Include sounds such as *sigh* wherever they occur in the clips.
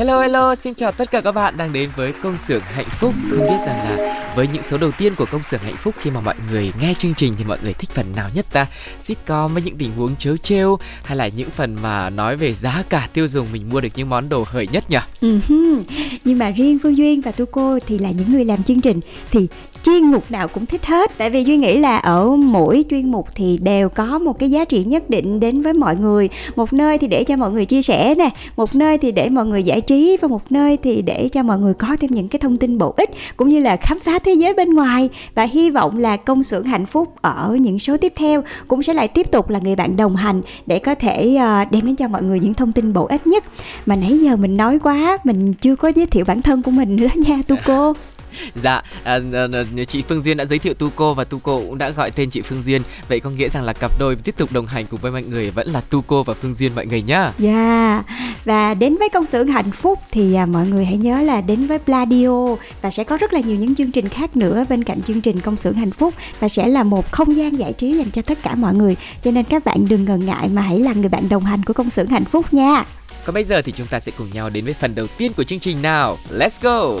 Hello hello, xin chào tất cả các bạn đang đến với công xưởng hạnh phúc. Không biết rằng là với những số đầu tiên của công xưởng hạnh phúc khi mà mọi người nghe chương trình thì mọi người thích phần nào nhất ta? Sitcom với những tình huống chớ trêu hay là những phần mà nói về giá cả tiêu dùng mình mua được những món đồ hời nhất nhỉ? Uh-huh. Nhưng mà riêng Phương Duyên và Tu Cô thì là những người làm chương trình thì chuyên mục nào cũng thích hết tại vì duy nghĩ là ở mỗi chuyên mục thì đều có một cái giá trị nhất định đến với mọi người một nơi thì để cho mọi người chia sẻ nè một nơi thì để mọi người giải trí và một nơi thì để cho mọi người có thêm những cái thông tin bổ ích, cũng như là khám phá thế giới bên ngoài. Và hy vọng là công xưởng hạnh phúc ở những số tiếp theo cũng sẽ lại tiếp tục là người bạn đồng hành để có thể ờ, đem đến cho mọi người những thông tin bổ ích nhất. Mà nãy giờ mình nói quá, mình chưa có giới thiệu bản thân của mình nữa nha tu cô *laughs* Dạ, à, à, à, chị Phương Duyên đã giới thiệu Tuco và Tuco cũng đã gọi tên chị Phương Duyên. Vậy có nghĩa rằng là cặp đôi tiếp tục đồng hành cùng với mọi người vẫn là Tuco và Phương Duyên mọi người nhá. Dạ. Và đến với công xưởng hạnh phúc thì à, mọi người hãy nhớ là đến với Pladio và sẽ có rất là nhiều những chương trình khác nữa bên cạnh chương trình công xưởng hạnh phúc và sẽ là một không gian giải trí dành cho tất cả mọi người. Cho nên các bạn đừng ngần ngại mà hãy là người bạn đồng hành của công xưởng hạnh phúc nha. Còn bây giờ thì chúng ta sẽ cùng nhau đến với phần đầu tiên của chương trình nào. Let's go!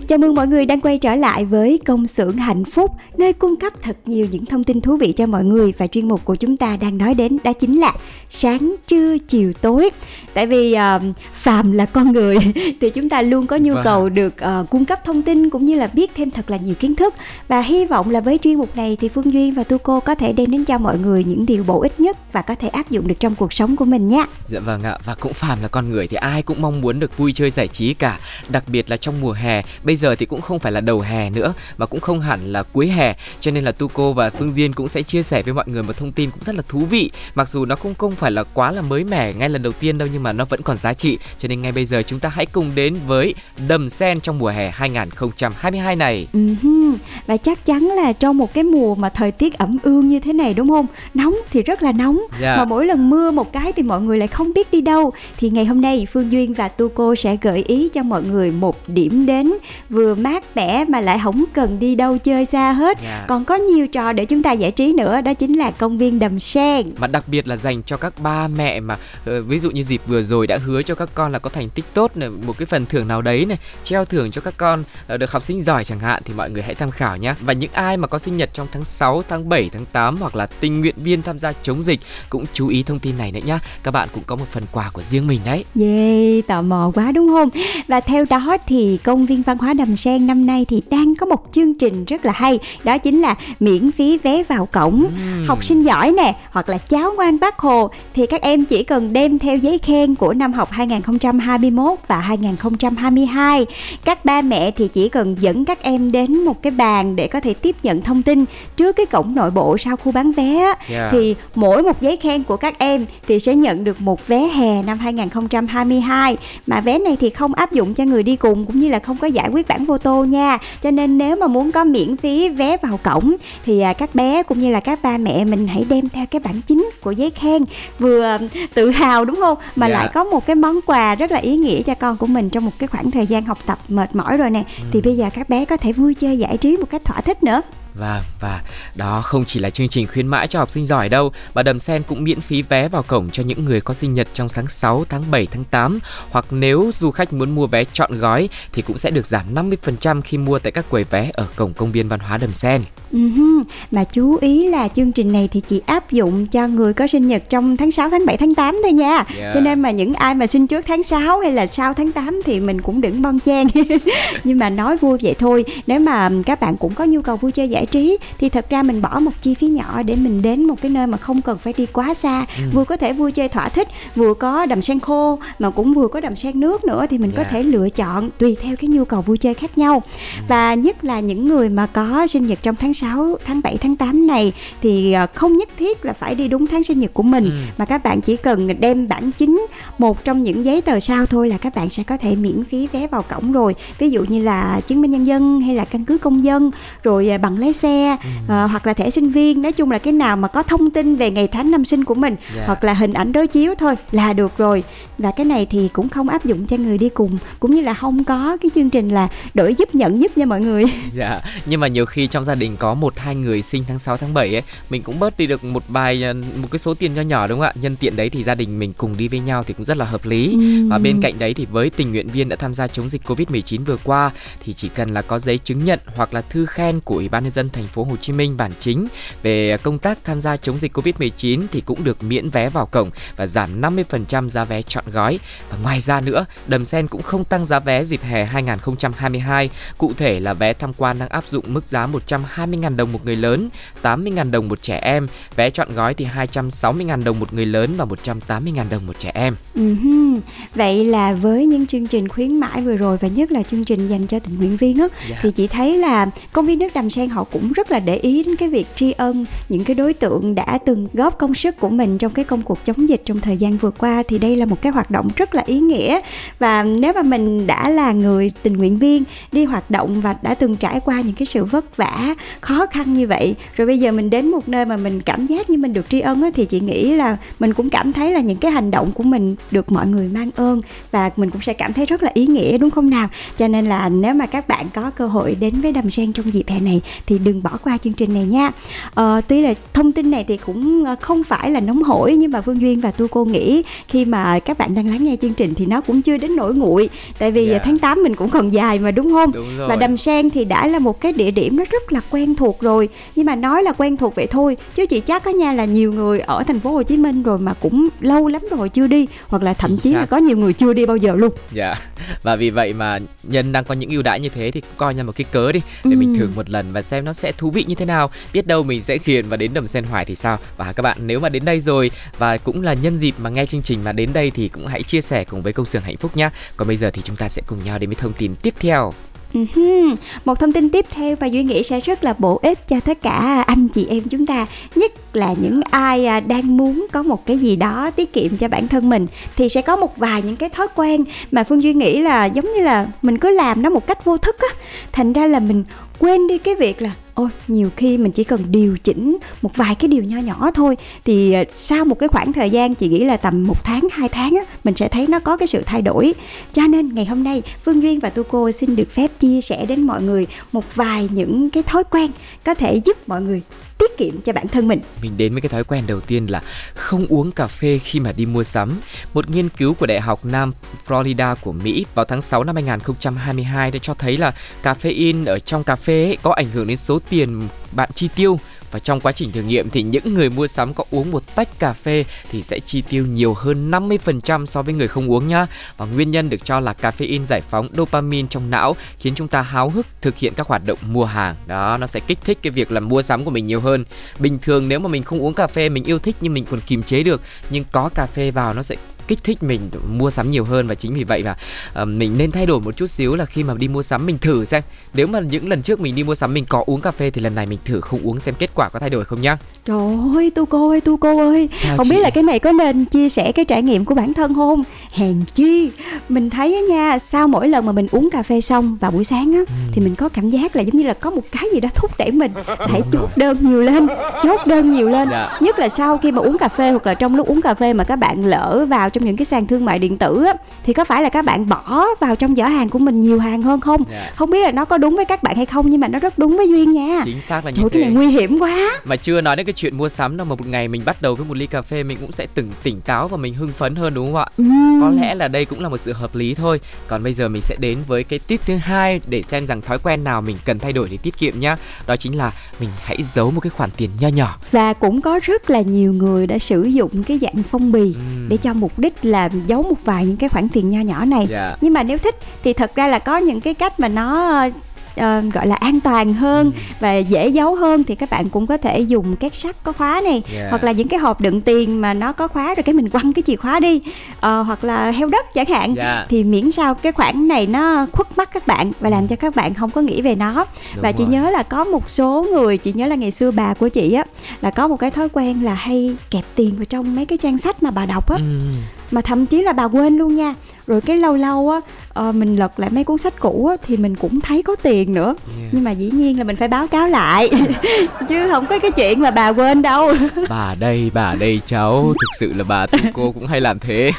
Chào mừng mọi người đang quay trở lại với công xưởng hạnh phúc nơi cung cấp thật nhiều những thông tin thú vị cho mọi người và chuyên mục của chúng ta đang nói đến đó chính là sáng trưa chiều tối. Tại vì uh, phàm là con người *laughs* thì chúng ta luôn có nhu Vâng. cầu được uh, cung cấp thông tin cũng như là biết thêm thật là nhiều kiến thức và hy vọng là với chuyên mục này thì Phương Duyên và Tu Cô có thể đem đến cho mọi người những điều bổ ích nhất và có thể áp dụng được trong cuộc sống của mình nhé. Dạ vâng ạ, và cũng phàm là con người thì ai cũng mong muốn được vui chơi giải trí cả Đặc biệt là trong mùa hè, bây giờ thì cũng không phải là đầu hè nữa Mà cũng không hẳn là cuối hè. Cho nên là Tuco và Phương Diên cũng sẽ chia sẻ với mọi người một thông tin cũng rất là thú vị. Mặc dù nó cũng không phải là quá là mới mẻ ngay lần đầu tiên đâu Nhưng mà nó vẫn còn giá trị. Cho nên ngay bây giờ chúng ta hãy cùng đến với Đầm Sen trong mùa hè 2022 này. Ừm, Và chắc chắn là trong một cái mùa mà thời tiết ẩm ương như thế này đúng không? Nóng thì rất là nóng Dạ. Mà mỗi lần mưa một cái thì mọi người lại không biết đi đâu. Thì ngày hôm nay Phương Duyên và Tu Cô sẽ gợi ý cho mọi người một điểm đến Vừa mát mẻ mà lại không cần đi đâu chơi xa hết. Dạ. Còn có nhiều trò để chúng ta giải trí nữa Đó chính là công viên Đầm Sen. Mà đặc biệt là dành cho các ba mẹ mà ờ, ví dụ như dịp vừa rồi đã hứa cho các con là có thành tích tốt này một cái phần thưởng nào đấy này treo thưởng cho các con ờ, được học sinh giỏi chẳng hạn thì mọi người hãy tham khảo nhé và những ai mà có sinh nhật trong tháng 6, tháng 7, tháng 8 hoặc là tình nguyện viên tham gia chống dịch cũng chú ý thông tin này nữa nhá. Các bạn cũng có một phần quà của riêng mình đấy. Yeah, tò mò quá đúng không? Và theo đó thì công viên văn hóa Đầm Sen năm nay thì đang có một chương trình rất là hay Đó chính là miễn phí vé vào cổng Ừm. Học sinh giỏi nè, hoặc là cháu ngoan bác Hồ Thì các em chỉ cần đem theo giấy khen của năm học 2021 và 2022 Các ba mẹ thì chỉ cần dẫn các em đến một cái bàn để có thể tiếp nhận thông tin Trước cái cổng nội bộ sau khu bán vé Yeah. Thì mỗi một giấy khen của các em thì sẽ nhận được một vé hè năm 2022 mà vé này thì không áp dụng cho người đi cùng cũng như là không có giải quyết bản photo nha. Cho nên nếu mà muốn có miễn phí vé vào cổng thì à, các bé cũng như là các ba mẹ mình hãy đem theo cái bản chính của giấy khen. Vừa tự hào đúng không? Mà Dạ. lại có một cái món quà rất là ý nghĩa cho con của mình trong một cái khoảng thời gian học tập mệt mỏi rồi nè. Thì bây giờ các bé có thể vui chơi giải trí một cách thỏa thích nữa Và và đó không chỉ là chương trình khuyến mãi cho học sinh giỏi đâu, mà Đầm Sen cũng miễn phí vé vào cổng cho những người có sinh nhật trong tháng 6, tháng 7, tháng 8 hoặc nếu du khách muốn mua vé chọn gói thì cũng sẽ được giảm 50% khi mua tại các quầy vé ở cổng công viên văn hóa Đầm Sen. Uh-huh. Mà chú ý là chương trình này thì chỉ áp dụng cho người có sinh nhật trong tháng 6, tháng 7, tháng 8 thôi nha yeah. Cho nên mà những ai mà sinh trước tháng 6 hay là sau tháng 8 thì mình cũng đừng bon chen *laughs* Nhưng mà nói vui vậy thôi Nếu mà các bạn cũng có nhu cầu vui chơi giải trí Thì thật ra mình bỏ một chi phí nhỏ để mình đến một cái nơi mà không cần phải đi quá xa ừ. Vừa có thể vui chơi thỏa thích Vừa có đầm sen khô mà cũng vừa có đầm sen nước nữa Thì mình yeah. có thể lựa chọn tùy theo cái nhu cầu vui chơi khác nhau ừ. Và nhất là những người mà có sinh nhật trong tháng 6, tháng 7, tháng 8 này thì ờ, không nhất thiết là phải đi đúng tháng sinh nhật của mình ừ. mà các bạn chỉ cần đem bản chính một trong những giấy tờ sau thôi là các bạn sẽ có thể miễn phí vé vào cổng rồi ví dụ như là chứng minh nhân dân hay là căn cứ công dân rồi ờ, bằng lái xe ừ. uh, hoặc là thẻ sinh viên nói chung là cái nào mà có thông tin về ngày tháng năm sinh của mình yeah. Dạ. hoặc là hình ảnh đối chiếu thôi là được rồi và cái này thì cũng không áp dụng cho người đi cùng cũng như là không có cái chương trình là đổi giúp nhận giúp nha mọi người *laughs* dạ nhưng mà nhiều khi trong gia đình có một hai người sinh tháng 6 tháng 7 ấy mình cũng bớt đi được một bài ờ, một cái số tiền nho nhỏ đúng không ạ nhân tiện đấy thì gia đình mình cùng đi với nhau thì cũng rất là hợp lý ừ. và bên cạnh đấy thì với tình nguyện viên đã tham gia chống dịch covid 19 vừa qua thì chỉ cần là có giấy chứng nhận hoặc là thư khen của ủy ban nhân dân thành phố Hồ Chí Minh bản chính về công tác tham gia chống dịch covid 19 thì cũng được miễn vé vào cổng và giảm 50% giá vé chọn gói và ngoài ra nữa đầm sen cũng không tăng giá vé dịp hè 2022 cụ thể là vé tham quan đang áp dụng mức giá 120.000 đồng một người lớn 80.000 đồng một trẻ em vé chọn gói thì 260.000 đồng một người lớn và 180.000 đồng một trẻ em uh-huh. vậy là với những chương trình khuyến mãi vừa rồi và nhất là chương trình dành cho tình nguyện viên á yeah. Dạ. thì chị thấy là công viên nước đầm sen họ cũng rất là để ý đến cái việc tri ân những cái đối tượng đã từng góp công sức của mình trong cái công cuộc chống dịch trong thời gian vừa qua. Thì đây là một cái hoạt động rất là ý nghĩa. Và nếu mà mình đã là người tình nguyện viên đi hoạt động và đã từng trải qua những cái sự vất vả, khó khăn như vậy, rồi bây giờ mình đến một nơi mà mình cảm giác như mình được tri ân thì chị nghĩ là mình cũng cảm thấy là những cái hành động của mình được mọi người mang ơn và mình cũng sẽ cảm thấy rất là ý nghĩa, đúng không nào? Cho nên là nếu mà các bạn có cơ hội đến với đầm sen trong dịp hè này thì đừng bỏ qua chương trình này nha ờ, tuy là thông tin này thì cũng ờ, không phải là nóng hổi nhưng mà Phương Duyên và Tu cô nghĩ khi mà các bạn đang lắng nghe chương trình thì nó cũng chưa đến nỗi nguội tại vì yeah. Dạ. tháng 8 mình cũng còn dài mà đúng không đúng rồi. và đầm sen thì đã là một cái địa điểm nó rất là quen thuộc rồi nhưng mà nói là quen thuộc vậy thôi chứ chị chắc có nha là nhiều người ở thành phố Hồ Chí Minh rồi mà cũng lâu lắm rồi chưa đi hoặc là thậm chí là có nhiều người chưa đi bao giờ luôn dạ và vì vậy mà nhân đang có những ưu đãi như thế thì coi như một cái cớ đi để ừ. mình thử một lần và xem nó sẽ thú vị như thế nào, biết đâu mình sẽ khiền và đến đầm sen hoài thì sao? Và các bạn, nếu mà đến đây rồi và cũng là nhân dịp mà nghe chương trình mà đến đây thì cũng hãy chia sẻ cùng với công xưởng hạnh phúc nhé còn bây giờ thì chúng ta sẽ cùng nhau đến với thông tin tiếp theo. Uh-huh. Một thông tin tiếp theo và Duy nghĩ sẽ rất là bổ ích cho tất cả anh chị em chúng ta, Nhất là những ai à, đang muốn có một cái gì đó tiết kiệm cho bản thân mình Thì sẽ có một vài những cái thói quen mà Phương Duy nghĩ là giống như là mình cứ làm nó một cách vô thức á. Thành ra là mình quên đi cái việc là ôi nhiều khi mình chỉ cần điều chỉnh một vài cái điều nho nhỏ thôi thì ờ, sau một cái khoảng thời gian chị nghĩ là tầm một tháng hai tháng á, mình sẽ thấy nó có cái sự thay đổi. Cho nên ngày hôm nay phương duyên và tu cô xin được phép chia sẻ đến mọi người một vài những cái thói quen có thể giúp mọi người tiết kiệm cho bản thân mình. Mình đến với cái thói quen đầu tiên là không uống cà phê khi mà đi mua sắm. Một nghiên cứu của Đại học Nam Florida của Mỹ vào tháng 6 năm 2022 đã cho thấy là caffeine ở trong cà phê ấy có ảnh hưởng đến số tiền bạn chi tiêu và trong quá trình thử nghiệm thì những người mua sắm có uống một tách cà phê thì sẽ chi tiêu nhiều hơn 50% so với người không uống nhá. Và nguyên nhân được cho là caffeine giải phóng dopamine trong não khiến chúng ta háo hức thực hiện các hoạt động mua hàng. Đó, nó sẽ kích thích cái việc làm mua sắm của mình nhiều hơn. Bình thường nếu mà mình không uống cà phê mình yêu thích nhưng mình còn kiềm chế được, nhưng có cà phê vào nó sẽ kích thích mình mua sắm nhiều hơn và chính vì vậy mà uh, mình nên thay đổi một chút xíu là khi mà đi mua sắm mình thử xem. Nếu mà những lần trước mình đi mua sắm mình có uống cà phê thì lần này mình thử không uống xem kết quả có thay đổi không nhá. Trời ơi tu cô ơi tu cô ơi. Sao không chị? biết là cái này có nên chia sẻ cái trải nghiệm của bản thân không? Hèn chi mình thấy nha sau mỗi lần mà mình uống cà phê xong vào buổi sáng á ừ. thì mình có cảm giác là giống như là có một cái gì đó thúc đẩy mình. Hãy chốt đơn nhiều lên chốt đơn nhiều lên. Dạ. nhất là sau khi mà uống cà phê hoặc là trong lúc uống cà phê mà các bạn lỡ vào trong trong những cái sàn thương mại điện tử á, thì có phải là các bạn bỏ vào trong giỏ hàng của mình nhiều hàng hơn không? Dạ. không biết là nó có đúng với các bạn hay không nhưng mà nó rất đúng với duyên nha. Chính xác là như cái thế. này nguy hiểm quá. Mà chưa nói đến cái chuyện mua sắm đâu mà một ngày mình bắt đầu với một ly cà phê mình cũng sẽ từng tỉnh táo và mình hưng phấn hơn đúng không ạ? Ừm. có lẽ là đây cũng là một sự hợp lý thôi. Còn bây giờ mình sẽ đến với cái tip thứ hai để xem rằng thói quen nào mình cần thay đổi để tiết kiệm nhá. Đó chính là mình hãy giấu một cái khoản tiền nho nhỏ. Và cũng có rất là nhiều người đã sử dụng cái dạng phong bì Ừm. để cho mục đích là giấu một vài những cái khoản tiền nho nhỏ này Dạ. nhưng mà nếu thích thì thật ra là có những cái cách mà nó ờ, gọi là an toàn hơn và dễ giấu hơn thì các bạn cũng có thể dùng két sắt có khóa này Yeah. hoặc là những cái hộp đựng tiền mà nó có khóa rồi cái mình quăng cái chìa khóa đi Ờ, hoặc là heo đất chẳng hạn Dạ. thì miễn sao cái khoản này nó khuất mắt các bạn và làm cho các bạn không có nghĩ về nó Đúng và chị rồi. nhớ là có một số người chị nhớ là ngày xưa bà của chị á là có một cái thói quen là hay kẹp tiền vào trong mấy cái trang sách mà bà đọc á Ừm. Mà thậm chí là bà quên luôn nha. Rồi cái lâu lâu á ờ, mình lật lại mấy cuốn sách cũ á thì mình cũng thấy có tiền nữa. Yeah. nhưng mà dĩ nhiên là mình phải báo cáo lại. *laughs* Chứ không có cái chuyện mà bà quên đâu. Bà đây bà đây cháu. Thực sự là bà tu *laughs* cô cũng hay làm thế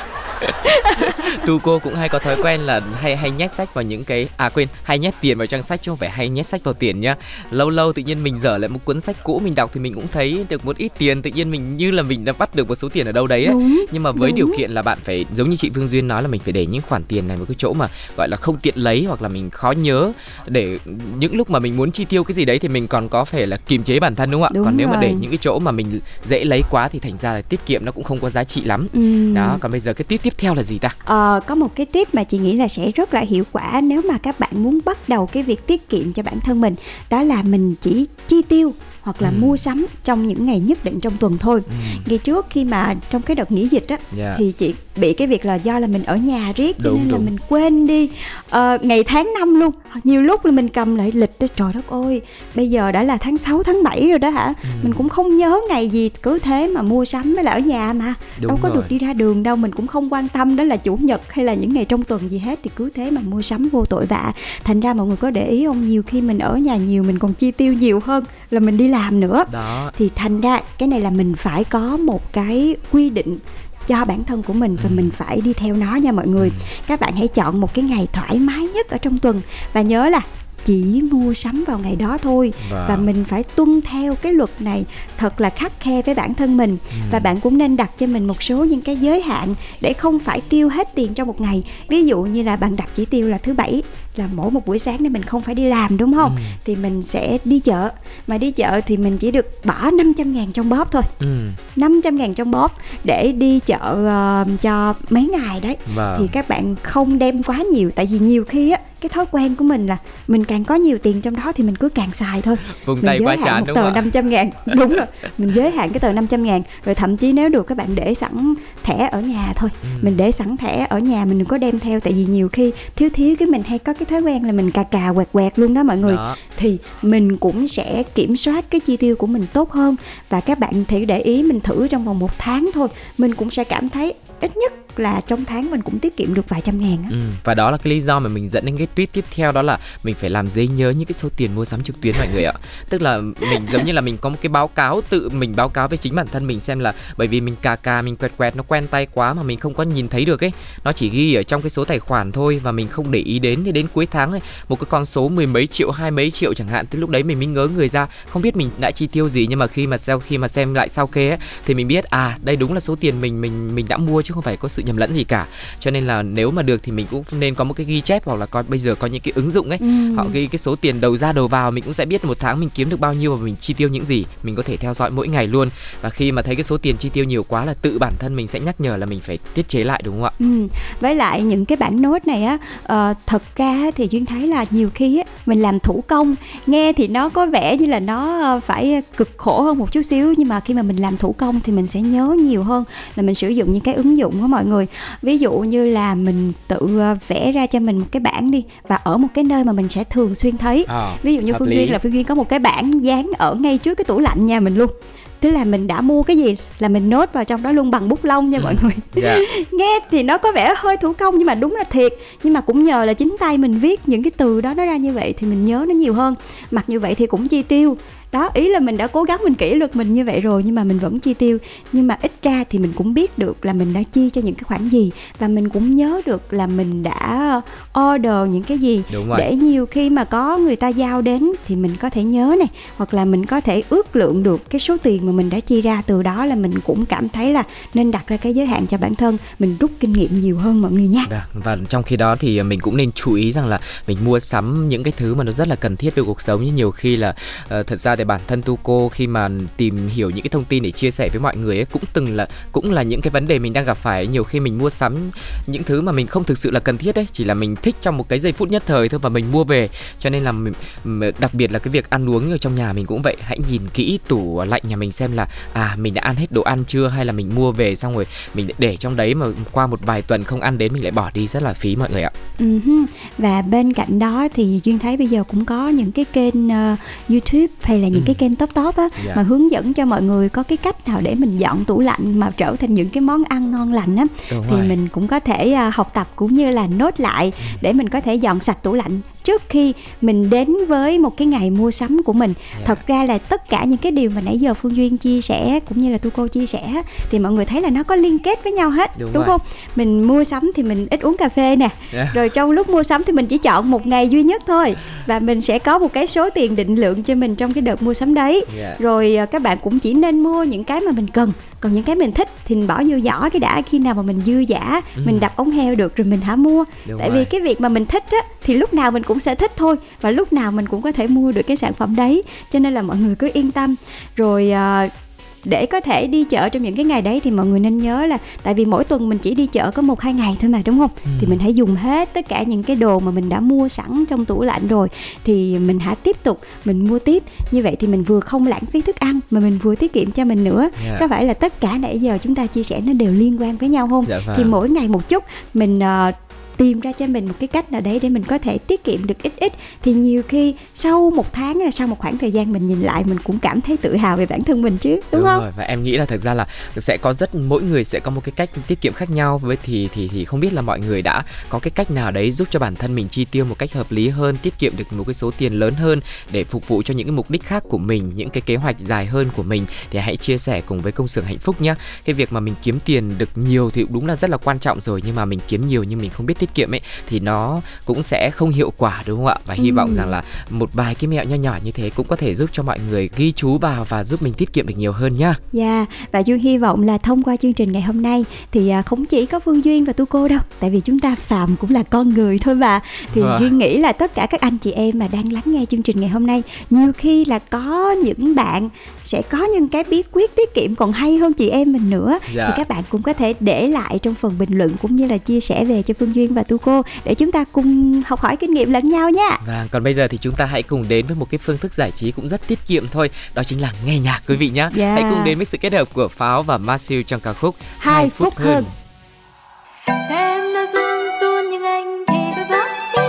tu cô cũng hay có thói quen là hay hay nhét sách vào những cái à quên hay nhét tiền vào trang sách chứ không phải hay nhét sách vào tiền nhá lâu lâu tự nhiên mình dở lại một cuốn sách cũ mình đọc thì mình cũng thấy được một ít tiền tự nhiên mình như là mình đã bắt được một số tiền ở đâu đấy ấy. đúng nhưng mà với đúng. điều kiện là bạn phải giống như chị Phương Duyên nói là mình phải để những khoản tiền này một cái chỗ mà gọi là không tiện lấy hoặc là mình khó nhớ để những lúc mà mình muốn chi tiêu cái gì đấy thì mình còn có phải là kiềm chế bản thân đúng không ạ Đúng còn nếu mà để rồi. những cái chỗ mà mình dễ lấy quá thì thành ra là tiết kiệm nó cũng không có giá trị lắm Ừm. đó còn bây giờ cái tiếp tiếp theo là gì ta? Ờ, có một cái tip mà chị nghĩ là sẽ rất là hiệu quả nếu mà các bạn muốn bắt đầu cái việc tiết kiệm cho bản thân mình đó là mình chỉ chi tiêu hoặc là Ừ. mua sắm trong những ngày nhất định trong tuần thôi ngày trước khi mà trong cái đợt nghỉ dịch á Dạ. thì chị bị cái việc là do là mình ở nhà riết cho Đúng, nên là đúng. mình quên đi ờ, ngày tháng năm luôn nhiều lúc là mình cầm lại lịch đó trời đất ơi bây giờ đã là tháng 6, tháng 7 rồi đó hả Ừ. mình cũng không nhớ ngày gì cứ thế mà mua sắm với là ở nhà mà Đúng đâu có rồi. được đi ra đường đâu mình cũng không quan tâm đó là chủ nhật hay là những ngày trong tuần gì hết thì cứ thế mà mua sắm vô tội vạ thành ra mọi người có để ý không nhiều khi mình ở nhà nhiều mình còn chi tiêu nhiều hơn là mình đi làm nữa. Đó. Thì thành ra cái này là mình phải có một cái quy định cho bản thân của mình và mình phải đi theo nó nha mọi người. Các bạn hãy chọn một cái ngày thoải mái nhất ở trong tuần và nhớ là chỉ mua sắm vào ngày đó thôi. Vâng. và mình phải tuân theo cái luật này thật là khắt khe với bản thân mình. Và bạn cũng nên đặt cho mình một số những cái giới hạn để không phải tiêu hết tiền trong một ngày. Ví dụ như là bạn đặt chỉ tiêu là thứ bảy là mỗi một buổi sáng để mình không phải đi làm đúng không? Thì mình sẽ đi chợ. Mà đi chợ thì mình chỉ được bỏ 500 ngàn trong bóp thôi. Ừ. 500 ngàn trong bóp để đi chợ ờ, cho mấy ngày đấy. Vâng. thì các bạn không đem quá nhiều tại vì nhiều khi á cái thói quen của mình là mình càng có nhiều tiền trong đó thì mình cứ càng xài thôi. Vùng mình tay giới quá hạn một đúng tờ ạ? 500 ngàn. *laughs* Đúng rồi. Mình giới hạn cái tờ 500 ngàn rồi thậm chí nếu được các bạn để sẵn thẻ ở nhà thôi. Ừ. mình để sẵn thẻ ở nhà mình đừng có đem theo tại vì nhiều khi thiếu thiếu cái mình hay có cái thói quen là mình cà cà quẹt quẹt luôn đó mọi người. Đó. thì mình cũng sẽ kiểm soát cái chi tiêu của mình tốt hơn. Và các bạn thử để ý mình thử trong vòng một tháng thôi. Mình cũng sẽ cảm thấy ít nhất là trong tháng mình cũng tiết kiệm được vài trăm ngàn á Ừ, và đó là cái lý do mà mình dẫn đến cái tweet tiếp theo đó là mình phải làm giấy nhớ những cái số tiền mua sắm trực tuyến mọi người ạ. Tức là mình giống như là mình có một cái báo cáo tự mình báo cáo với chính bản thân mình xem là bởi vì mình cà cà mình quẹt quẹt nó quen tay quá mà mình không có nhìn thấy được ấy. Nó chỉ ghi ở trong cái số tài khoản thôi và mình không để ý đến thì đến cuối tháng ấy, một cái con số mười mấy triệu, hai mấy triệu chẳng hạn. Tới lúc đấy mình mới ngớ người ra, không biết mình đã chi tiêu gì nhưng mà khi mà sau khi mà xem lại sau kê ấy thì mình biết à đây đúng là số tiền mình mình mình đã mua chứ không phải có sự nhầm lẫn gì cả. Cho nên là nếu mà được thì mình cũng nên có một cái ghi chép hoặc là coi bây giờ có những cái ứng dụng ấy Ừ. họ ghi cái số tiền đầu ra đầu vào mình cũng sẽ biết một tháng mình kiếm được bao nhiêu và mình chi tiêu những gì mình có thể theo dõi mỗi ngày luôn và khi mà thấy cái số tiền chi tiêu nhiều quá là tự bản thân mình sẽ nhắc nhở là mình phải tiết chế lại đúng không ạ Ừ. Với lại những cái bản nốt này á, ờ, thật ra thì duyên thấy là nhiều khi á mình làm thủ công nghe thì nó có vẻ như là nó ờ, phải cực khổ hơn một chút xíu nhưng mà khi mà mình làm thủ công thì mình sẽ nhớ nhiều hơn là mình sử dụng những cái ứng dụng của mọi người. Ví dụ như là mình tự ờ, vẽ ra cho mình một cái bảng đi và ở một cái nơi mà mình sẽ thường xuyên thấy. à, Ví dụ như Phương lý. Duyên là Phương Duyên có một cái bảng dán ở ngay trước cái tủ lạnh nhà mình luôn. Tức là mình đã mua cái gì là mình nốt vào trong đó luôn bằng bút lông nha mọi người. Dạ. *laughs* Nghe thì nó có vẻ hơi thủ công nhưng mà đúng là thiệt. Nhưng mà cũng nhờ là chính tay mình viết những cái từ đó nó ra như vậy thì mình nhớ nó nhiều hơn. Mặc như vậy thì cũng chi tiêu đó ý là mình đã cố gắng mình kỷ luật mình như vậy rồi nhưng mà mình vẫn chi tiêu. Nhưng mà ít ra thì mình cũng biết được là mình đã chi cho những cái khoản gì. Và mình cũng nhớ được là mình đã order những cái gì. Để nhiều khi mà có người ta giao đến thì mình có thể nhớ này. Hoặc là mình có thể ước lượng được cái số tiền mà mình đã chi ra. Từ đó là mình cũng cảm thấy là nên đặt ra cái giới hạn cho bản thân. Mình rút kinh nghiệm nhiều hơn mọi người nha. Vâng, và trong khi đó thì mình cũng nên chú ý rằng là mình mua sắm những cái thứ mà nó rất là cần thiết với cuộc sống. Như nhiều khi là uh, thật ra để bản thân tu cô khi mà tìm hiểu những cái thông tin để chia sẻ với mọi người ấy cũng từng là cũng là những cái vấn đề mình đang gặp phải. Nhiều khi mình mua sắm những thứ mà mình không thực sự là cần thiết đấy chỉ là mình thích trong một cái giây phút nhất thời thôi và mình mua về. Cho nên là mình, đặc biệt là cái việc ăn uống ở trong nhà mình cũng vậy. Hãy nhìn kỹ tủ lạnh nhà mình xem là à mình đã ăn hết đồ ăn chưa? Hay là mình mua về xong rồi mình để trong đấy mà qua một vài tuần không ăn đến mình lại bỏ đi. Rất là phí mọi người ạ. Ừ và bên cạnh đó thì duyên thấy bây giờ cũng có những cái kênh uh, YouTube hay là những cái kênh top top á yeah. Dạ. mà hướng dẫn cho mọi người có cái cách nào để mình dọn tủ lạnh mà trở thành những cái món ăn ngon lành á thì rồi. mình cũng có thể uh, học tập cũng như là nốt lại ừ. để mình có thể dọn sạch tủ lạnh trước khi mình đến với một cái ngày mua sắm của mình yeah. Dạ. thật ra là tất cả những cái điều mà nãy giờ phương duyên chia sẻ cũng như là tu cô chia sẻ thì mọi người thấy là nó có liên kết với nhau hết đúng, đúng không mình mua sắm thì mình ít uống cà phê nè yeah. Dạ. rồi trong lúc mua sắm thì mình chỉ chọn một ngày duy nhất thôi và mình sẽ có một cái số tiền định lượng cho mình trong cái đợt mua sắm đấy yeah. Dạ. rồi à, các bạn cũng chỉ nên mua những cái mà mình cần còn những cái mình thích thì mình bỏ vô giỏ cái đã khi nào mà mình dư giả ừ. mình đặt ống heo được rồi mình hả mua Đúng tại rồi. vì cái việc mà mình thích á thì lúc nào mình cũng sẽ thích thôi. Và lúc nào mình cũng có thể mua được cái sản phẩm đấy. Cho nên là mọi người cứ yên tâm. Rồi uh, để có thể đi chợ trong những cái ngày đấy thì mọi người nên nhớ là tại vì mỗi tuần mình chỉ đi chợ có một hai ngày thôi mà đúng không? Ừ. thì mình hãy dùng hết tất cả những cái đồ mà mình đã mua sẵn trong tủ lạnh rồi. Thì mình hãy tiếp tục mình mua tiếp. Như vậy thì mình vừa không lãng phí thức ăn mà mình vừa tiết kiệm cho mình nữa. Yeah. có phải là tất cả nãy giờ chúng ta chia sẻ nó đều liên quan với nhau không? Dạ vâng. thì mỗi ngày một chút mình uh, tìm ra cho mình một cái cách nào đấy để mình có thể tiết kiệm được ít ít thì nhiều khi sau một tháng hay là sau một khoảng thời gian mình nhìn lại mình cũng cảm thấy tự hào về bản thân mình chứ đúng, đúng không? Rồi. và em nghĩ là thực ra là sẽ có rất mỗi người sẽ có một cái cách tiết kiệm khác nhau với thì thì thì không biết là mọi người đã có cái cách nào đấy giúp cho bản thân mình chi tiêu một cách hợp lý hơn tiết kiệm được một cái số tiền lớn hơn để phục vụ cho những cái mục đích khác của mình những cái kế hoạch dài hơn của mình thì hãy chia sẻ cùng với công xưởng hạnh phúc nhé cái việc mà mình kiếm tiền được nhiều thì đúng là rất là quan trọng rồi nhưng mà mình kiếm nhiều nhưng mình không biết tiết kiệm ấy thì nó cũng sẽ không hiệu quả đúng không ạ và hy ừ. vọng rằng là một vài cái mẹo nho nhỏ như thế cũng có thể giúp cho mọi người ghi chú vào và giúp mình tiết kiệm được nhiều hơn nhá. Dạ yeah, và Duyên hy vọng là thông qua chương trình ngày hôm nay thì à, không chỉ có Phương Duyên và Tu cô đâu, tại vì chúng ta phạm cũng là con người thôi mà. Thì à. Duyên nghĩ là tất cả các anh chị em mà đang lắng nghe chương trình ngày hôm nay, nhiều khi là có những bạn sẽ có những cái bí quyết tiết kiệm còn hay hơn chị em mình nữa dạ. thì các bạn cũng có thể để lại trong phần bình luận cũng như là chia sẻ về cho Phương Duyên và Tu cô để chúng ta cùng học hỏi kinh nghiệm lẫn nhau nha. Và còn bây giờ thì chúng ta hãy cùng đến với một cái phương thức giải trí cũng rất tiết kiệm thôi, đó chính là nghe nhạc quý vị nhé. Yeah. Dạ. Hãy cùng đến với sự kết hợp của Pháo và Matthew trong ca khúc Hai phút, phút hơn. Em đã run run nhưng anh thì tôi rót đi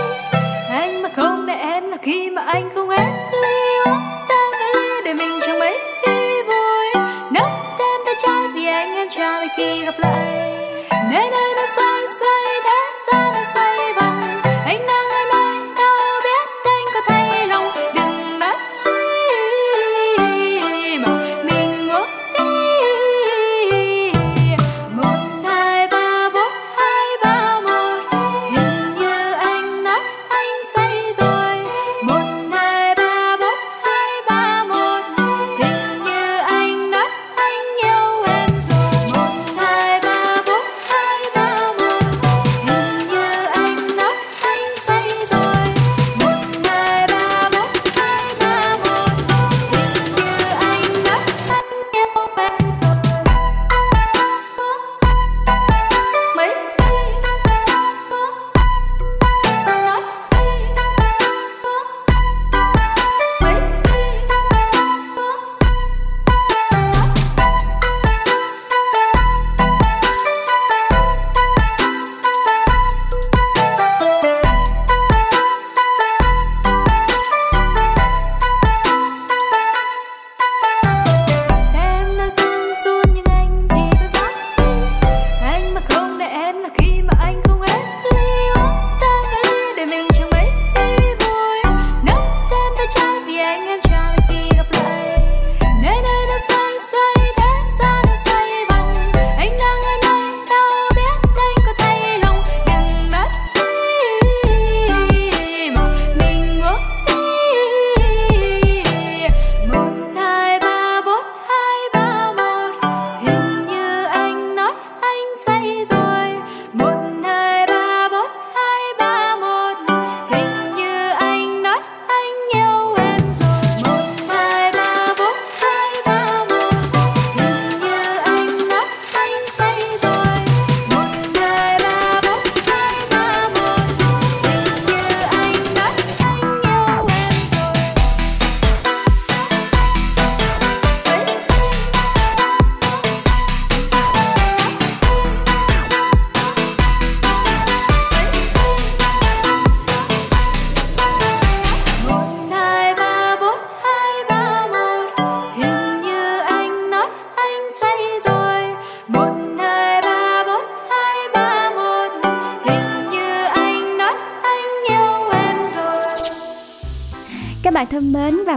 Anh mà không để em là khi mà anh không ghét ly ta cái ly để mình chẳng mấy khi vui Nắm tem tay trái vì anh em chào khi gặp lại Nơi nơi nó xoay xa nó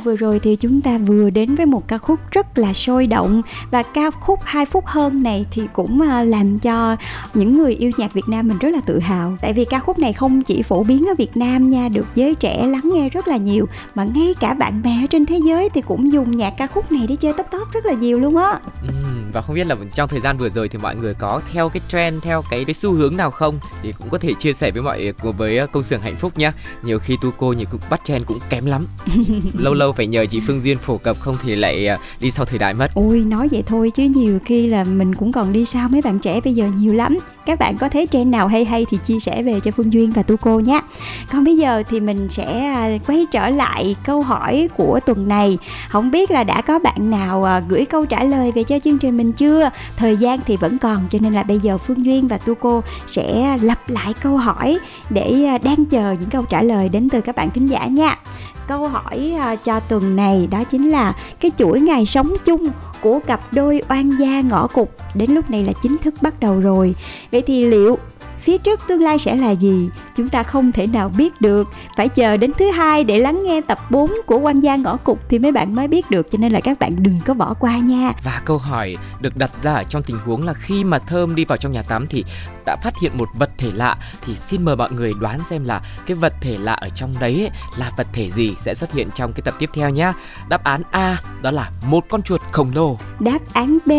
vừa rồi thì chúng ta vừa đến với một ca khúc rất là sôi động và ca khúc 2 phút hơn này thì cũng à, làm cho những người yêu nhạc Việt Nam mình rất là tự hào. Tại vì ca khúc này không chỉ phổ biến ở Việt Nam nha, được giới trẻ lắng nghe rất là nhiều mà ngay cả bạn bè ở trên thế giới thì cũng dùng nhạc ca khúc này để chơi top top rất là nhiều luôn á. Ừ, và không biết là trong thời gian vừa rồi thì mọi người có theo cái trend theo cái cái xu hướng nào không? Thì cũng có thể chia sẻ với mọi với công xưởng hạnh phúc nhá. Nhiều khi tu cô nhiều cũng bắt trend cũng kém lắm. *laughs* Lâu lâu phải nhờ chị Phương Duyên phổ cập không thì lại à, đi sau thời đại mất. Ôi nói vậy thôi chứ nhiều khi là mình cũng còn đi sau mấy bạn trẻ bây giờ nhiều lắm. Các bạn có thấy trend nào hay hay thì chia sẻ về cho Phương Duyên và Tu Cô nhé còn bây giờ thì mình sẽ à, quay trở lại câu hỏi của tuần này. Không biết là đã có bạn nào à, gửi câu trả lời về cho chương trình mình chưa? Thời gian thì vẫn còn, cho nên là bây giờ Phương Duyên và Tu Cô sẽ lặp lại câu hỏi để à, đang chờ những câu trả lời đến từ các bạn thính giả nha. Câu hỏi à, cho tuần này đó chính là cái chuỗi ngày sống chung của cặp đôi oan gia ngõ cục đến lúc này là chính thức bắt đầu rồi. Vậy thì liệu phía trước tương lai sẽ là gì, chúng ta không thể nào biết được. Phải chờ đến thứ hai để lắng nghe tập 4 của quan gia ngõ cục thì mấy bạn mới biết được, cho nên là các bạn đừng có bỏ qua nha. Và câu hỏi được đặt ra ở trong tình huống là khi mà thơm đi vào trong nhà tắm thì đã phát hiện một vật thể lạ thì xin mời mọi người đoán xem là cái vật thể lạ ở trong đấy ấy, là vật thể gì sẽ xuất hiện trong cái tập tiếp theo nhé đáp án A đó là một con chuột khổng lồ đáp án B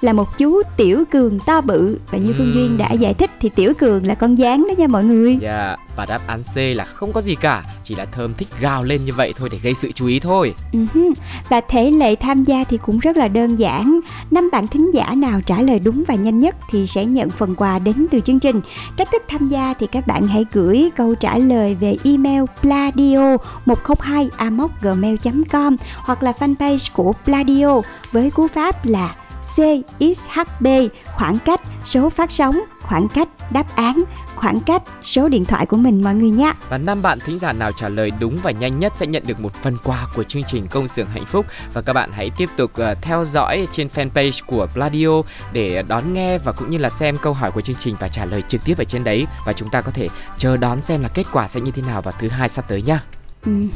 là một chú tiểu cường to bự và như Phương Duyên đã giải thích thì tiểu cường là con gián đó nha mọi người. Dạ, yeah và đáp án C là không có gì cả, chỉ là thơm thích gào lên như vậy thôi để gây sự chú ý thôi. Uh-huh. Và thể lệ tham gia thì cũng rất là đơn giản. Năm bạn thính giả nào trả lời đúng và nhanh nhất thì sẽ nhận phần quà đến từ chương trình. Cách thức tham gia thì các bạn hãy gửi câu trả lời về email pladio 102 gmail.com hoặc là fanpage của Pladio với cú pháp là CXHB khoảng cách số phát sóng khoảng cách đáp án khoảng cách số điện thoại của mình mọi người nhé. Và năm bạn thính giả nào trả lời đúng và nhanh nhất sẽ nhận được một phần quà của chương trình Công xưởng hạnh phúc. Và các bạn hãy tiếp tục uh, theo dõi trên fanpage của Pladio để đón nghe và cũng như là xem câu hỏi của chương trình và trả lời trực tiếp ở trên đấy. Và chúng ta có thể chờ đón xem là kết quả sẽ như thế nào vào thứ hai sắp tới Ừ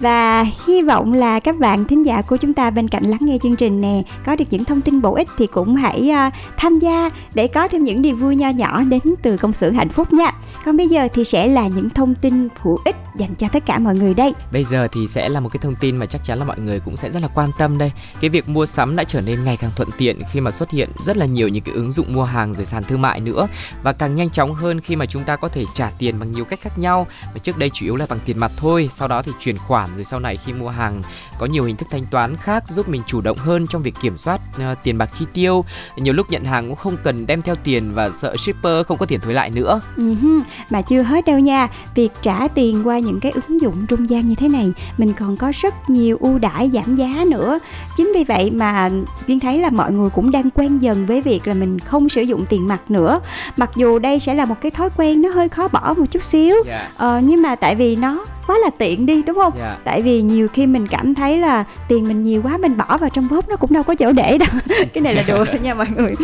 và hy vọng là các bạn thính giả của chúng ta bên cạnh lắng nghe chương trình nè có được những thông tin bổ ích thì cũng hãy uh, tham gia để có thêm những niềm vui nho nhỏ đến từ công xưởng hạnh phúc nha. Còn bây giờ thì sẽ là những thông tin hữu ích dành cho tất cả mọi người đây. Bây giờ thì sẽ là một cái thông tin mà chắc chắn là mọi người cũng sẽ rất là quan tâm đây. Cái việc mua sắm đã trở nên ngày càng thuận tiện khi mà xuất hiện rất là nhiều những cái ứng dụng mua hàng rồi sàn thương mại nữa và càng nhanh chóng hơn khi mà chúng ta có thể trả tiền bằng nhiều cách khác nhau. mà trước đây chủ yếu là bằng tiền mặt thôi thôi sau đó thì chuyển khoản rồi sau này khi mua hàng có nhiều hình thức thanh toán khác giúp mình chủ động hơn trong việc kiểm soát uh, tiền bạc chi tiêu nhiều lúc nhận hàng cũng không cần đem theo tiền và sợ shipper không có tiền thuế lại nữa uh-huh. mà chưa hết đâu nha việc trả tiền qua những cái ứng dụng trung gian như thế này mình còn có rất nhiều ưu đãi giảm giá nữa chính vì vậy mà duyên thấy là mọi người cũng đang quen dần với việc là mình không sử dụng tiền mặt nữa mặc dù đây sẽ là một cái thói quen nó hơi khó bỏ một chút xíu yeah. Dạ. ờ, nhưng mà tại vì nó quá là tiện đi đúng không yeah. Dạ. tại vì nhiều khi mình cảm thấy là tiền mình nhiều quá mình bỏ vào trong bóp nó cũng đâu có chỗ để đâu *laughs* cái này là đùa nha mọi người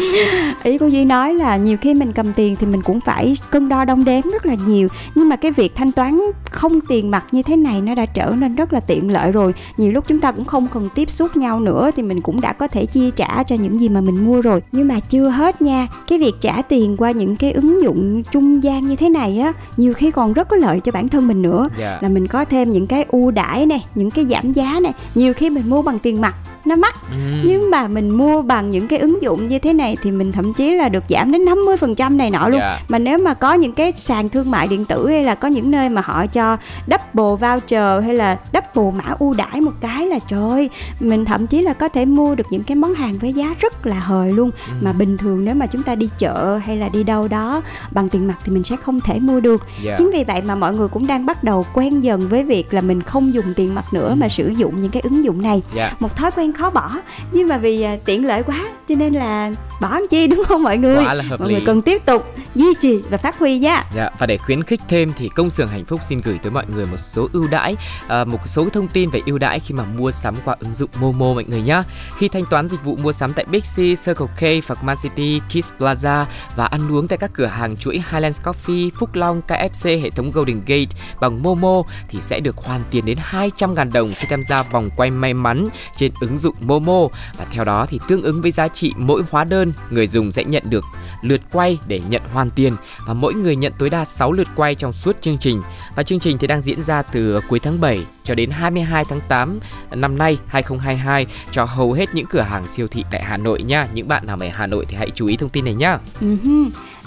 ý cô duy nói là nhiều khi mình cầm tiền thì mình cũng phải cân đo đong đếm rất là nhiều nhưng mà cái việc thanh toán không tiền mặt như thế này nó đã trở nên rất là tiện lợi rồi nhiều lúc chúng ta cũng không cần tiếp xúc nhau nữa thì mình cũng đã có thể chi trả cho những gì mà mình mua rồi nhưng mà chưa hết nha cái việc trả tiền qua những cái ứng dụng trung gian như thế này á nhiều khi còn rất có lợi cho bản thân mình nữa yeah. Dạ. là mình có thêm những cái ưu đãi này những cái giảm giá này nhiều khi mình mua bằng tiền mặt nó mắc ừ. nhưng mà mình mua bằng những cái ứng dụng như thế này thì mình thậm chí là được giảm đến 50% này nọ luôn yeah. Dạ. mà nếu mà có những cái sàn thương mại điện tử hay là có những nơi mà họ cho double voucher hay là double mã ưu đãi một cái là trời mình thậm chí là có thể mua được những cái món hàng với giá rất là hời luôn ừ. mà bình thường nếu mà chúng ta đi chợ hay là đi đâu đó bằng tiền mặt thì mình sẽ không thể mua được yeah. Dạ. chính vì vậy mà mọi người cũng đang bắt đầu quen dần với việc là mình không dùng tiền mặt nữa ừ. mà sử dụng những cái ứng dụng này yeah. Dạ. một thói quen khó bỏ nhưng mà vì à, tiện lợi quá cho nên là bỏ làm chi đúng không mọi người Quá là hợp mọi lý. người cần tiếp tục duy trì và phát huy nha Dạ, và để khuyến khích thêm thì công xưởng hạnh phúc xin gửi tới mọi người một số ưu đãi, à, một số thông tin về ưu đãi khi mà mua sắm qua ứng dụng Momo mọi người nhé. Khi thanh toán dịch vụ mua sắm tại Bixi, Circle K, Phật City, Kids Plaza và ăn uống tại các cửa hàng chuỗi Highlands Coffee, Phúc Long, KFC, hệ thống Golden Gate bằng Momo thì sẽ được hoàn tiền đến 200.000 đồng khi tham gia vòng quay may mắn trên ứng dụng Momo và theo đó thì tương ứng với giá trị mỗi hóa đơn người dùng sẽ nhận được lượt quay để nhận hoàn tiền và mỗi người nhận tối đa 6 lượt quay trong suốt chương trình. Và chương trình thì đang diễn ra từ cuối tháng 7 cho đến 22 tháng 8 năm nay 2022 cho hầu hết những cửa hàng siêu thị tại Hà Nội nha. Những bạn nào ở Hà Nội thì hãy chú ý thông tin này nhá. Ừ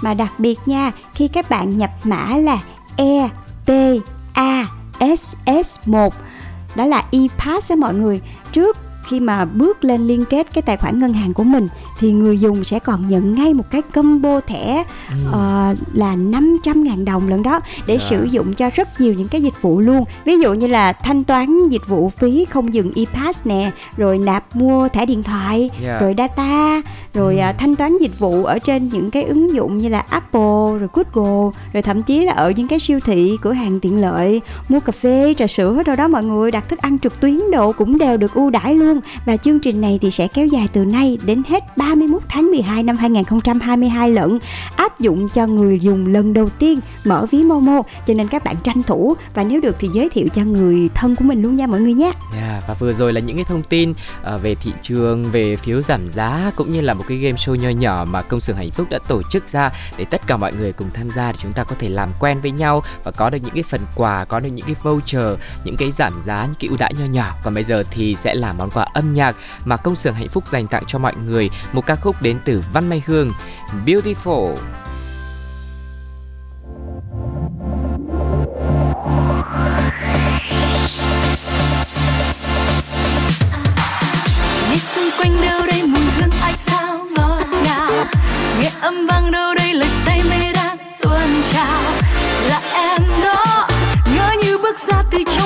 mà đặc biệt nha, khi các bạn nhập mã là E T ASS1 đó là e-pass đó mọi người. Trước khi mà bước lên liên kết cái tài khoản ngân hàng của mình thì người dùng sẽ còn nhận ngay một cái combo thẻ ờ, là 500.000 đồng lần đó để Dạ. sử dụng cho rất nhiều những cái dịch vụ luôn. Ví dụ như là thanh toán dịch vụ phí không dừng e-pass nè, rồi nạp mua thẻ điện thoại, Dạ. rồi data, rồi à, thanh toán dịch vụ ở trên những cái ứng dụng như là Apple, rồi Google, rồi thậm chí là ở những cái siêu thị, cửa hàng tiện lợi, mua cà phê, trà sữa đâu đó mọi người đặt thức ăn trực tuyến đồ cũng đều được ưu đãi luôn. Và chương trình này thì sẽ kéo dài từ nay đến hết 31 tháng 12 năm 2022 lận, áp dụng cho người dùng lần đầu tiên mở ví Momo, cho nên các bạn tranh thủ và nếu được thì giới thiệu cho người thân của mình luôn nha mọi người nhé. Yeah, và vừa rồi là những cái thông tin ờ, về thị trường, về phiếu giảm giá cũng như là một cái game show nho nhỏ mà công xưởng hạnh phúc đã tổ chức ra để tất cả mọi người cùng tham gia để chúng ta có thể làm quen với nhau và có được những cái phần quà, có được những cái voucher, những cái giảm giá, những cái ưu đãi nho nhỏ. Còn bây giờ thì sẽ là món quà âm nhạc mà công xưởng hạnh phúc dành tặng cho mọi người, một ca khúc đến từ Văn Mai Hương, Beautiful. Nghe xung quanh đâu đây mùi hương ai sao ngọt ngào? Nghe âm vang đâu đây lời say mê đang tuôn trào. Là em đó ngỡ như bước ra từ trong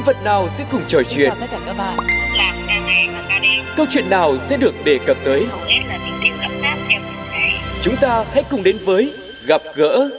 Nhân vật nào sẽ cùng trò chuyện? chào tất cả các bạn. làm ca ngày và ca đêm Câu chuyện nào sẽ được đề cập tới? hầu hết là theo Chúng ta hãy cùng đến với gặp gỡ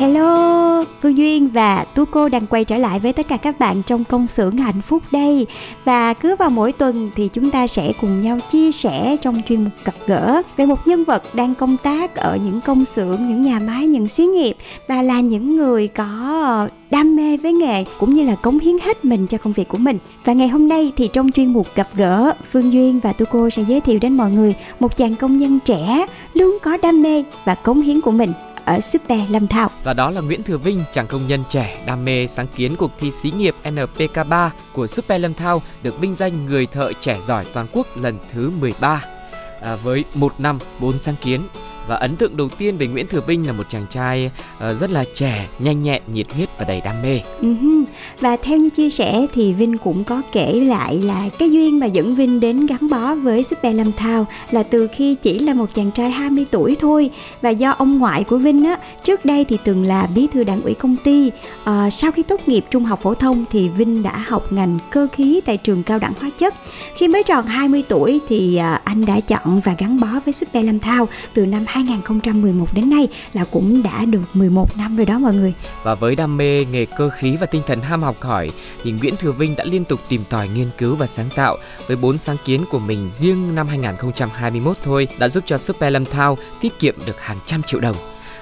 Hello, Phương Duyên và Tu Cô đang quay trở lại với tất cả các bạn trong công xưởng hạnh phúc đây. Và cứ vào mỗi tuần thì chúng ta sẽ cùng nhau chia sẻ trong chuyên mục gặp gỡ Về một nhân vật đang công tác ở những công xưởng, những nhà máy, những xí nghiệp Và là những người có đam mê với nghề cũng như là cống hiến hết mình cho công việc của mình. Và ngày hôm nay thì trong chuyên mục gặp gỡ Phương Duyên và Tu Cô sẽ giới thiệu đến mọi người một chàng công nhân trẻ luôn có đam mê và cống hiến của mình ở Super Lâm Thao Và đó là Nguyễn Thừa Vinh, chàng công nhân trẻ đam mê sáng kiến cuộc thi xí nghiệp NPK3 của Super Lâm Thao được vinh danh người thợ trẻ giỏi toàn quốc lần thứ 13 à, với một năm bốn sáng kiến. Và ấn tượng đầu tiên về Nguyễn Thừa Vinh là một chàng trai ờ, rất là trẻ, nhanh nhẹn, nhiệt huyết và đầy đam mê. Uh-huh. Và theo như chia sẻ thì Vinh cũng có kể lại là cái duyên mà dẫn Vinh đến gắn bó với Super Lâm Thao là từ khi chỉ là một chàng trai 20 tuổi thôi và do ông ngoại của Vinh á trước đây thì từng là bí thư đảng ủy công ty à, sau khi tốt nghiệp trung học phổ thông thì Vinh đã học ngành cơ khí tại trường cao đẳng hóa chất khi mới tròn 20 tuổi thì ờ, anh đã chọn và gắn bó với Super Lâm Thao từ năm 2011 đến nay là cũng đã được 11 năm rồi đó mọi người Và với đam mê nghề cơ khí và tinh thần ham học hỏi, thì Nguyễn Thừa Vinh đã liên tục tìm tòi nghiên cứu và sáng tạo với bốn sáng kiến của mình riêng năm 2021 thôi đã giúp cho Super Lâm Thao tiết kiệm được hàng trăm triệu đồng.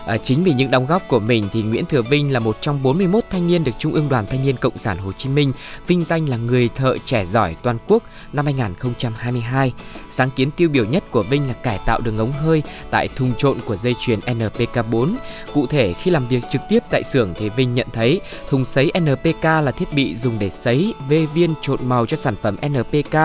À, chính vì những đóng góp của mình thì Nguyễn Thừa Vinh là một trong 41 thanh niên được Trung ương Đoàn Thanh niên Cộng sản Hồ Chí Minh vinh danh là người thợ trẻ giỏi toàn quốc năm 2022. Sáng kiến tiêu biểu nhất của Vinh là cải tạo đường ống hơi tại thùng trộn của dây chuyền NPK4. Cụ thể khi làm việc trực tiếp tại xưởng thì Vinh nhận thấy thùng sấy NPK là thiết bị dùng để sấy vê viên trộn màu cho sản phẩm NPK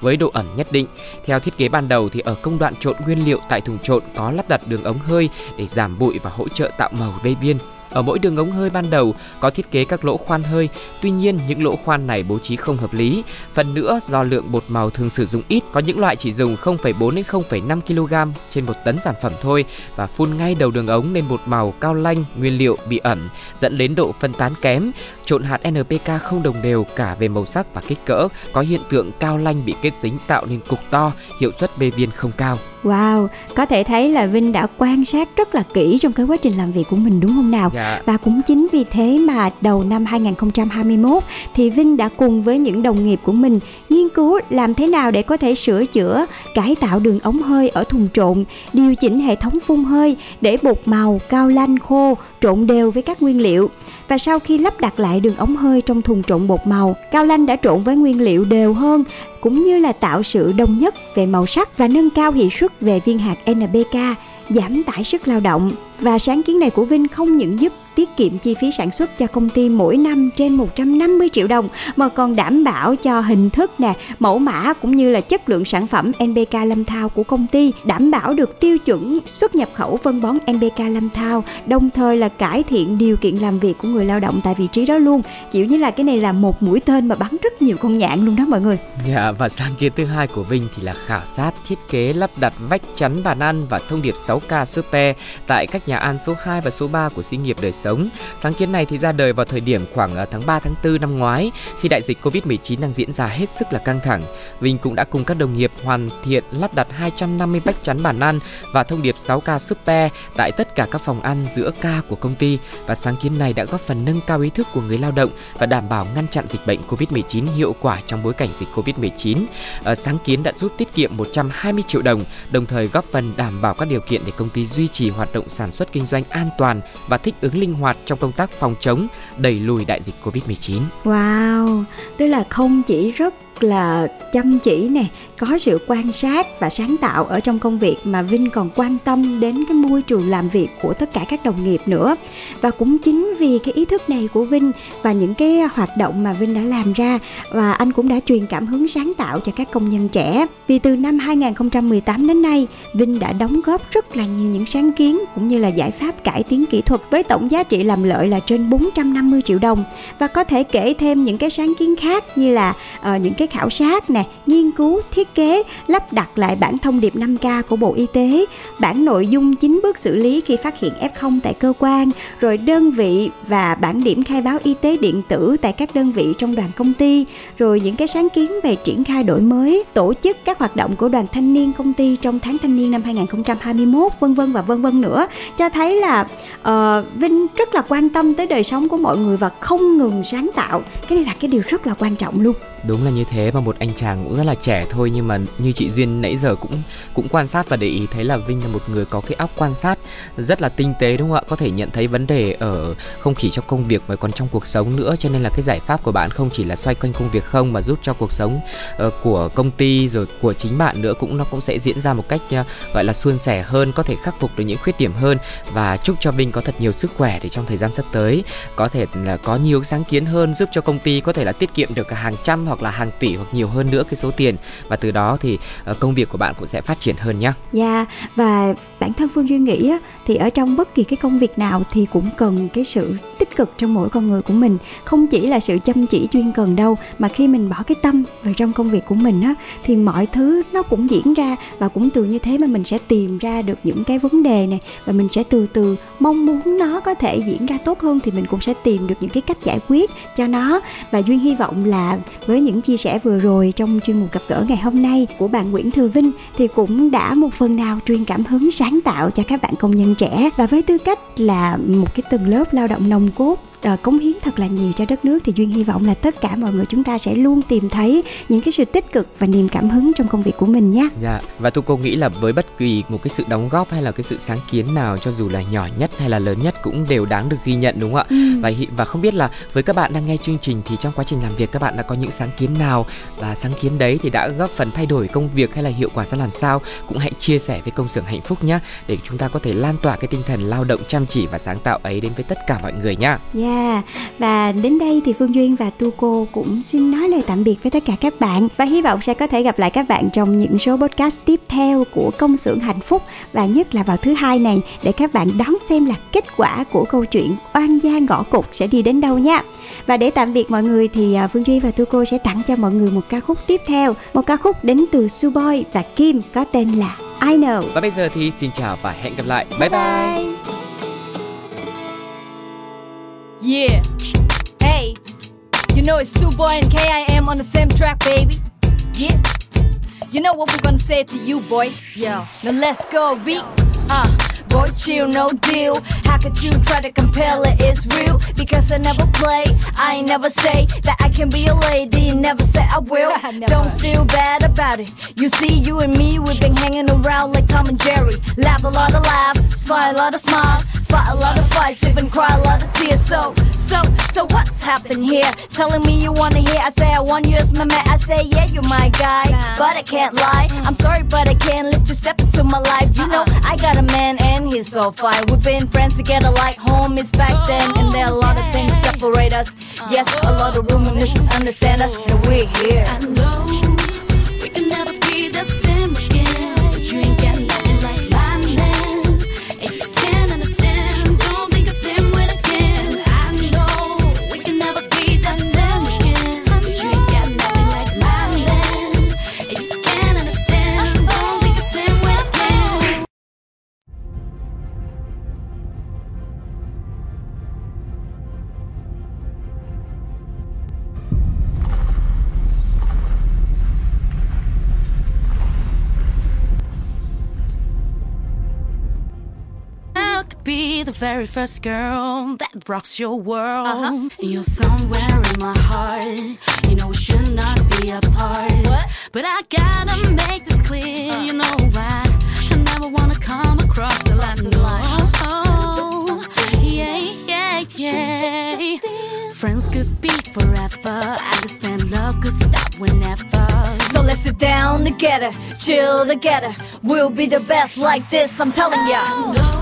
với độ ẩm nhất định. Theo thiết kế ban đầu thì ở công đoạn trộn nguyên liệu tại thùng trộn có lắp đặt đường ống hơi để giảm bụi và hỗ trợ tạo màu đê viên. Ở mỗi đường ống hơi ban đầu có thiết kế các lỗ khoan hơi, tuy nhiên những lỗ khoan này bố trí không hợp lý. Phần nữa do lượng bột màu thường sử dụng ít, có những loại chỉ dùng 0,4 đến 0,5 kg trên một tấn sản phẩm thôi và phun ngay đầu đường ống nên bột màu cao lanh nguyên liệu bị ẩm dẫn đến độ phân tán kém. Trộn hạt NPK không đồng đều cả về màu sắc và kích cỡ, có hiện tượng cao lanh bị kết dính tạo nên cục to, hiệu suất bê viên không cao. Wow, có thể thấy là Vinh đã quan sát rất là kỹ trong cái quá trình làm việc của mình đúng không nào? Dạ. Và cũng chính vì thế mà đầu năm 2021 thì Vinh đã cùng với những đồng nghiệp của mình nghiên cứu làm thế nào để có thể sửa chữa, cải tạo đường ống hơi ở thùng trộn, điều chỉnh hệ thống phun hơi để bột màu, cao lanh khô trộn đều với các nguyên liệu. Và sau khi lắp đặt lại đường ống hơi trong thùng trộn bột màu, cao lanh đã trộn với nguyên liệu đều hơn cũng như là tạo sự đồng nhất về màu sắc và nâng cao hiệu suất về viên hạt NPK, giảm tải sức lao động. Và sáng kiến này của Vinh không những giúp tiết kiệm chi phí sản xuất cho công ty mỗi năm trên 150 triệu đồng mà còn đảm bảo cho hình thức nè, mẫu mã cũng như là chất lượng sản phẩm NPK Lâm Thao của công ty đảm bảo được tiêu chuẩn xuất nhập khẩu phân bón NPK Lâm Thao, đồng thời là cải thiện điều kiện làm việc của người lao động tại vị trí đó luôn. Kiểu như là cái này là một mũi tên mà bắn rất nhiều con nhạn luôn đó mọi người. Dạ, và sáng kiến thứ hai của Vinh thì là khảo sát, thiết kế, lắp đặt vách chắn bàn ăn và thông điệp 6K Super tại các nhà nhà ăn số 2 và số 3 của xí nghiệp đời sống. Sáng kiến này thì ra đời vào thời điểm khoảng ờ, tháng 3 tháng 4 năm ngoái khi đại dịch Covid-19 đang diễn ra hết sức là căng thẳng. Vinh cũng đã cùng các đồng nghiệp hoàn thiện lắp đặt 250 vách chắn bàn ăn và thông điệp 6K Super tại tất cả các phòng ăn giữa ca của công ty và sáng kiến này đã góp phần nâng cao ý thức của người lao động và đảm bảo ngăn chặn dịch bệnh Covid-19 hiệu quả trong bối cảnh dịch Covid-19. Ờ, sáng kiến đã giúp tiết kiệm 120 triệu đồng, đồng thời góp phần đảm bảo các điều kiện để công ty duy trì hoạt động sản xuất kinh doanh an toàn và thích ứng linh hoạt trong công tác phòng chống, đẩy lùi đại dịch Covid-19. Wow, tức là không chỉ rất là chăm chỉ nè, có sự quan sát và sáng tạo ở trong công việc mà Vinh còn quan tâm đến cái môi trường làm việc của tất cả các đồng nghiệp nữa. Và cũng chính vì cái ý thức này của Vinh và những cái hoạt động mà Vinh đã làm ra và anh cũng đã truyền cảm hứng sáng tạo cho các công nhân trẻ. Vì từ năm 2018 đến nay, Vinh đã đóng góp rất là nhiều những sáng kiến cũng như là giải pháp cải tiến kỹ thuật với tổng giá trị làm lợi là trên 450 triệu đồng và có thể kể thêm những cái sáng kiến khác như là uh, những cái khảo sát nè, nghiên cứu, thiết kế, lắp đặt lại bản thông điệp 5K của Bộ Y tế, bản nội dung chính bước xử lý khi phát hiện F0 tại cơ quan, rồi đơn vị và bản điểm khai báo y tế điện tử tại các đơn vị trong đoàn công ty, rồi những cái sáng kiến về triển khai đổi mới, tổ chức các hoạt động của đoàn thanh niên công ty trong tháng thanh niên năm 2021 vân vân và vân vân nữa. Cho thấy là uh, Vinh rất là quan tâm tới đời sống của mọi người và không ngừng sáng tạo. Cái này là cái điều rất là quan trọng luôn. Đúng là như thế mà một anh chàng cũng rất là trẻ thôi nhưng mà như chị duyên nãy giờ cũng cũng quan sát và để ý thấy là vinh là một người có cái óc quan sát rất là tinh tế đúng không ạ? Có thể nhận thấy vấn đề ở không chỉ trong công việc mà còn trong cuộc sống nữa. Cho nên là cái giải pháp của bạn không chỉ là xoay quanh công việc không mà giúp cho cuộc sống uh, của công ty rồi của chính bạn nữa cũng nó cũng sẽ diễn ra một cách uh, gọi là suôn sẻ hơn có thể khắc phục được những khuyết điểm hơn. Và chúc cho vinh có thật nhiều sức khỏe để trong thời gian sắp tới. Có thể là có nhiều sáng kiến hơn giúp cho công ty có thể là tiết kiệm được cả hàng trăm hoặc là hàng tỷ hoặc nhiều hơn nữa cái số tiền. Và từ đó thì uh, công việc của bạn cũng sẽ phát triển hơn nhé. Dạ yeah, và bản thân Phương Duyên nghĩ á, thì ở trong bất kỳ cái công việc nào thì cũng cần cái sự tích cực trong mỗi con người của mình. Không chỉ là sự chăm chỉ chuyên cần đâu, mà khi mình bỏ cái tâm vào trong công việc của mình á, thì mọi thứ nó cũng diễn ra và cũng từ như thế mà mình sẽ tìm ra được những cái vấn đề này và mình sẽ từ từ mong muốn nó có thể diễn ra tốt hơn thì mình cũng sẽ tìm được những cái cách giải quyết cho nó. Và duyên hy vọng là với những chia sẻ vừa rồi trong chuyên mục gặp gỡ ngày hôm nay của bạn Nguyễn Thừa Vinh thì cũng đã một phần nào truyền cảm hứng sáng tạo cho các bạn công nhân trẻ. Và với tư cách là một cái tầng lớp lao động nồng cốt uh, cống hiến thật là nhiều cho đất nước thì duyên hy vọng là tất cả mọi người chúng ta sẽ luôn tìm thấy những cái sự tích cực và niềm cảm hứng trong công việc của mình nhé. Dạ và tôi cô nghĩ là với bất kỳ một cái sự đóng góp hay là cái sự sáng kiến nào cho dù là nhỏ nhất hay là lớn nhất cũng đều đáng được ghi nhận đúng không ạ? Ừ. Và và không biết là với các bạn đang nghe chương trình thì trong quá trình làm việc các bạn đã có những sáng kiến nào và sáng kiến đấy thì đã góp phần thay đổi công việc hay là hiệu quả ra làm sao cũng hãy chia sẻ với công xưởng hạnh phúc nhé để chúng ta có thể lan tỏa cái tinh thần lao động chăm chỉ và sáng tạo ấy đến với tất cả mọi người nhá. Yeah dạ, và đến đây thì Phương Duyên và Tu Cô cũng xin nói lời tạm biệt với tất cả các bạn và hy vọng sẽ có thể gặp lại các bạn trong những số podcast tiếp theo của công xưởng hạnh phúc và nhất là vào thứ hai này để các bạn đón xem là kết quả của câu chuyện oan gia ngõ cục sẽ đi đến đâu nha. Và để tạm biệt mọi người thì à, Phương Duy và Tu Cô sẽ tặng cho mọi người một ca khúc tiếp theo, một ca khúc đến từ Suboy và Kim có tên là I Know. Và bây giờ thì xin chào và hẹn gặp lại. Bye bye. bye. Yeah. Hey. You know it's two Boy and KIM on the same track, baby. Yeah. You know what we're gonna say to you, boy. Yeah. Now let's go, V. Uh. Boy, chill, no deal. How could you try to compel it? It's real because I never play. I ain't never say that I can be a lady. Never say I will. *laughs* Don't feel bad about it. You see, you and me, we've been hanging around like Tom and Jerry. Laugh a lot of laughs, smile a lot of smiles, fight a lot of fights, even cry a lot of tears. So, so, so what's happened here? Telling me you wanna hear? I say I want you as my man. I say yeah, you're my guy, but I can't lie. I'm sorry, but I can't let you step into my life. You know I got a man and he's so fine. We've been friends together like homies back then, and there are a lot of things separate us. Yes, a lot of room and misunderstand us, and we're here. I know we can never be the same be the very first girl that rocks your world. Uh-huh. You're somewhere in my heart. You know we should not be apart. What? But I gotta make this clear. Uh. You know why? I never wanna come across a lot. No. Yeah, yeah, yeah. Friends could be forever. I understand love could stop whenever. So let's sit down together, chill together. We'll be the best like this. I'm telling ya.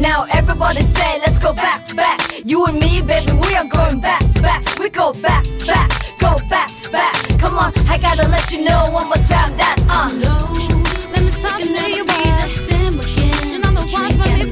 Now everybody say, let's go back, back. You and me, baby, we are going back, back. We go back, back, go back, back. Come on, I gotta let you know one more time that, uh. No, let me talk to you, be the same again. You know the one for me,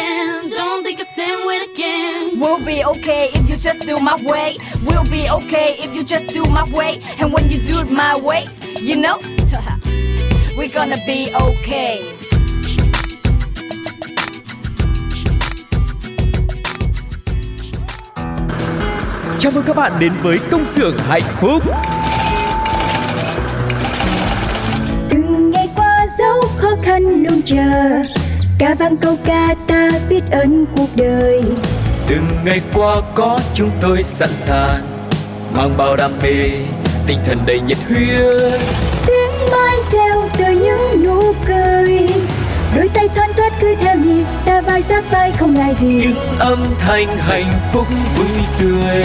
understand. Don't think the same way again. We'll be okay if you just do my way. We'll be okay if you just do my way. And when you do it my way, you know, *laughs* we're gonna be okay. Chào mừng các bạn đến với công xưởng hạnh phúc từng ngày qua dấu khó khăn luôn chờ ca vang câu ca ta biết ơn cuộc đời. Từng ngày qua có chúng tôi sẵn sàng Mang bao đam mê, tinh thần đầy nhiệt huyết. Tiếng mai reo từ những nụ cười. Đôi tay thoăn thoắt cứ theo nhịp ta vai sát vai không ngại gì. Những âm thanh hạnh phúc vui tươi